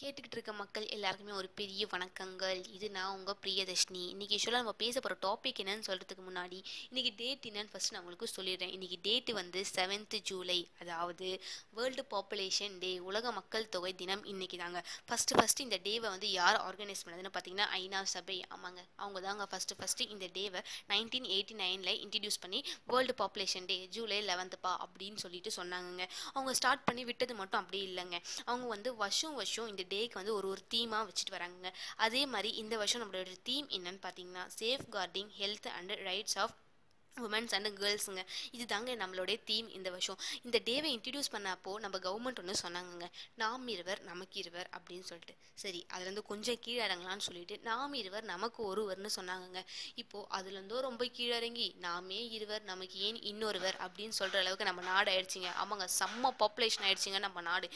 கேட்டுக்கிட்டு இருக்க மக்கள் எல்லாருக்குமே ஒரு பெரிய வணக்கங்கள். இது நான் உங்கள் பிரியதர்ஷினி. இன்றைக்கி யூஸ்வலாக நம்ம பேச போகிற டாபிக் என்னன்னு சொல்கிறதுக்கு முன்னாடி இன்றைக்கி டேட் என்னன்னு ஃபஸ்ட் நான் உங்களுக்கு சொல்லிடுறேன். இன்றைக்கி டேட்டு வந்து செவன்த்து ஜூலை அதாவது வேர்ல்டு பாப்புலேஷன் டே உலக மக்கள் தொகை தினம் இன்றைக்கி தாங்க. ஃபஸ்ட்டு ஃபஸ்ட்டு இந்த டேவை வந்து யார் ஆர்கனைஸ் பண்ணதுன்னு பார்த்தீங்கன்னா ஐநா சபை. ஆமாங்க அவங்க தாங்க ஃபஸ்ட்டு ஃபஸ்ட்டு இந்த டேவை நைன்டீன் எயிட்டி நைனில் இன்ட்ரடியூஸ் பண்ணி வேர்ல்டு பாப்புலேஷன் டே ஜூலை லெவன்த்துப்பா அப்படின்னு சொல்லிட்டு சொன்னாங்கங்க. அவங்க ஸ்டார்ட் பண்ணி விட்டது மட்டும் அப்படி இல்லைங்க. அவங்க வந்து வருஷம் வருஷம் இந்த டேக்கு வந்து ஒரு ஒரு தீமாக வச்சுட்டு வராங்க அதே மாதிரி இந்த வருஷம் நம்மளோட தீம் என்னன்னு பார்த்தீங்கன்னா safeguarding health and rights of womens and கேர்ள்ஸுங்க இது தாங்க நம்மளுடைய தீம் இந்த வருஷம். இந்த டேவை இன்ட்ரடியூஸ் பண்ணப்போ நம்ம கவர்மெண்ட் ஒன்று சொன்னாங்கங்க. நாம் இருவர் நமக்கு இருவர் அப்படின்னு சொல்லிட்டு. சரி அதுலேருந்து கொஞ்சம் கீழே இறங்கலான்னு சொல்லிட்டு நாம் இருவர் நமக்கு ஒருவர்னு சொன்னாங்கங்க. இப்போது அதுலேருந்தோ ரொம்ப கீழே இறங்கி நாமே இருவர் நமக்கு ஏன் இன்னொருவர்? அப்படின்னு சொல்கிற அளவுக்கு நம்ம நாடு ஆயிடுச்சுங்க ஆமாங்க செம்ம பாப்புலேஷன் ஆயிடுச்சுங்க நம்ம நாடு.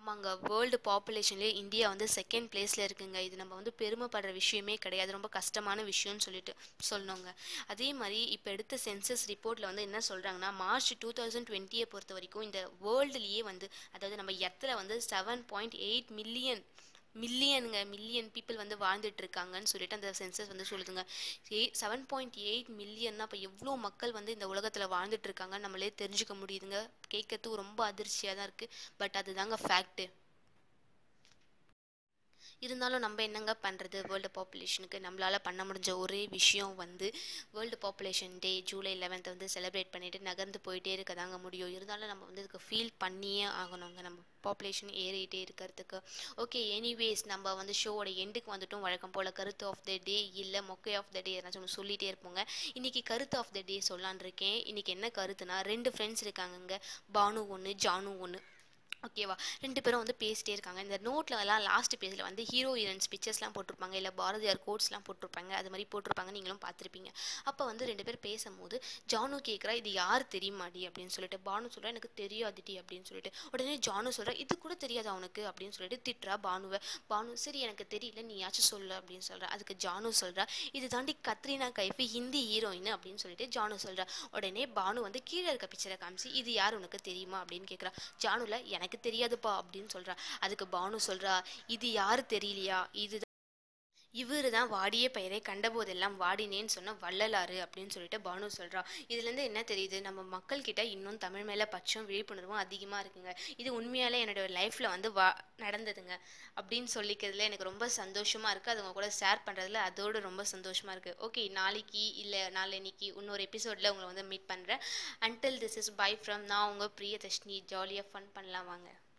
ஆமாங்க வேர்ல்டு பாப்புலேஷன்லேயே இந்தியா வந்து செகண்ட் பிளேஸில் இருக்குங்க. இது நம்ம வந்து பெருமைப்படுற விஷயமே கிடையாது. ரொம்ப கஷ்டமான விஷயம்னு சொல்லிட்டு சொல்லணுங்க அதே மாதிரி இப்போ எடுத்த சென்சஸ் ரிப்போர்ட்டில் வந்து என்ன சொல்கிறாங்கன்னா மார்ச் டூ தௌசண்ட் டுவெண்ட்டியை பொறுத்த வரைக்கும் இந்த வேர்ல்டுலேயே வந்து அதாவது நம்ம எத்தில் வந்து செவன் பாயிண்ட் எயிட் மில்லியன் மில்லியனுங்க மில்லியன் பீப்புள் வந்து வாழ்ந்துட்டு இருக்காங்கன்னு சொல்லிட்டு அந்த சென்சஸ் வந்து சொல்லுதுங்க. ஏ செவன் பாயிண்ட் எயிட் மில்லியன்னா அப்போ எவ்வளோ மக்கள் வந்து இந்த உலகத்தில் வாழ்ந்துட்டு இருக்காங்கன்னு நம்மளே தெரிஞ்சுக்க முடியுதுங்க. கேட்கறதுக்கு ரொம்ப அதிர்ச்சியாக தான் இருக்குது பட் அதுதாங்க ஃபேக்ட்டு இருந்தாலும் நம்ம என்னங்க பண்ணுறது வேர்ல்டு பாப்புலேஷனுக்கு நம்மளால் பண்ண முடிஞ்ச ஒரே விஷயம் வந்து world population day July eleventh வந்து செலிப்ரேட் பண்ணிவிட்டு நகர்ந்து போயிட்டே இருக்க தாங்க முடியும். இருந்தாலும் நம்ம வந்து இதுக்கு ஃபீல் பண்ணியே ஆகணுங்க. நம்ம பாப்புலேஷன் ஏறிட்டே இருக்கிறதுக்கு. ஓகே எனிவேஸ் நம்ம வந்து ஷோவோட எண்டுக்கு வந்துட்டும். வழக்கம் போல் கருத்து ஆஃப் த டே இல்லை மொக்கை ஆஃப் த டே ஏதாச்சும் ஒன்று சொல்லிகிட்டே இருப்போங்க. இன்றைக்கி கருத்து ஆஃப் த டே சொல்லான் இருக்கேன் இன்றைக்கி என்ன கருத்துனா ரெண்டு ஃப்ரெண்ட்ஸ் இருக்காங்கங்க. பானு ஒன்று ஜானு ஒன்று ஓகேவா ரெண்டு பேரும் வந்து பேசிட்டே இருக்காங்க. இந்த நோட்டில் எல்லாம் லாஸ்ட் பேஜில் வந்து ஹீரோ ஹீரோயின்ஸ் பிக்சர்ஸ்லாம் போட்டிருப்பாங்க. இல்லை பாரதியார் கோட்ஸ்லாம் போட்டிருப்பாங்க. அது மாதிரி போட்டிருப்பாங்க நீங்களும் பார்த்துருப்பீங்க. அப்போ வந்து ரெண்டு பேர் பேசும்போது ஜானு கேட்குறா இது யார் தெரியுமாடி? அப்படின்னு சொல்லிட்டு பானு சொல்கிறா எனக்கு தெரியாதுடி அப்படின்னு சொல்லிட்டு உடனே ஜானு சொல்கிறா இது கூட தெரியாது அவனுக்கு அப்படின்னு சொல்லிட்டு திட்டுறா பானுவை. பானு சரி எனக்கு தெரியல நீயாச்சும் சொல்லு அப்படின்னு சொல்கிறா அதுக்கு ஜானு சொல்கிறா இது தாண்டி கத்ரீனா கைஃபி ஹிந்தி ஹீரோயின் அப்படின்னு சொல்லிட்டு ஜானு சொல்கிறா உடனே பானு வந்து கீழே இருக்க பிக்சரை காமிச்சு இது யார் உனக்கு தெரியுமா? அப்படின்னு கேட்குறா ஜானுல எனக்கு எனக்கு தெரியாதுப்பா அப்படின்னு சொல்கிறா அதுக்கு பானு சொல்கிறா இது யாரு தெரியலையா? இது இவர் தான் வாடிய பெயரை கண்டபோதெல்லாம் வாடினேன்னு சொன்ன வள்ளலாறு அப்படின்னு சொல்லிட்டு பானு சொல்கிறா இதுலேருந்து என்ன தெரியுது? நம்ம மக்கள்கிட்ட இன்னும் தமிழ் மேலே பச்சம் விழிப்புணர்வும் அதிகமாக இருக்குங்க. இது உண்மையாலே என்னோட லைஃப்பில் வந்து வா நடந்ததுங்க. அப்படின்னு சொல்லிக்கிறதுல எனக்கு ரொம்ப சந்தோஷமாக இருக்குது அது உங்கள் கூட ஷேர் பண்ணுறதுல அதோடு ரொம்ப சந்தோஷமாக இருக்குது ஓகே நாளைக்கு இல்லை நாளைக்கு இன்னொரு எபிசோடில் உங்களை வந்து மீட் பண்ணுறேன் until this is bye from நான் உங்கள் பிரியதர்ஷினி. ஜாலியாக ஃபன் பண்ணலாம் வாங்க.